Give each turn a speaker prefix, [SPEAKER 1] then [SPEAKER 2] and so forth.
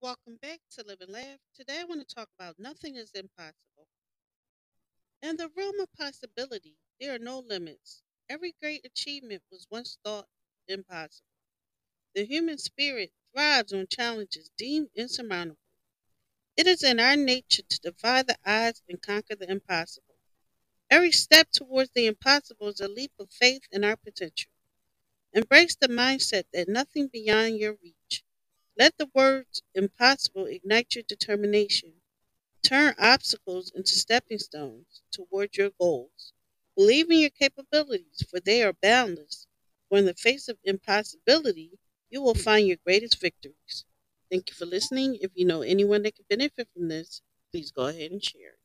[SPEAKER 1] Welcome back to Live and Laugh. Today I want to talk about nothing is impossible. In the realm of possibility, there are no limits. Every great achievement was once thought impossible. The human spirit thrives on challenges deemed insurmountable. It is in our nature to defy the odds and conquer the impossible. Every step towards the impossible is a leap of faith in our potential. Embrace the mindset that nothing beyond your reach. Let the words impossible ignite your determination. Turn obstacles into stepping stones toward your goals. Believe in your capabilities, for they are boundless. For in the face of impossibility, you will find your greatest victories. Thank you for listening. If you know anyone that could benefit from this, please go ahead and share.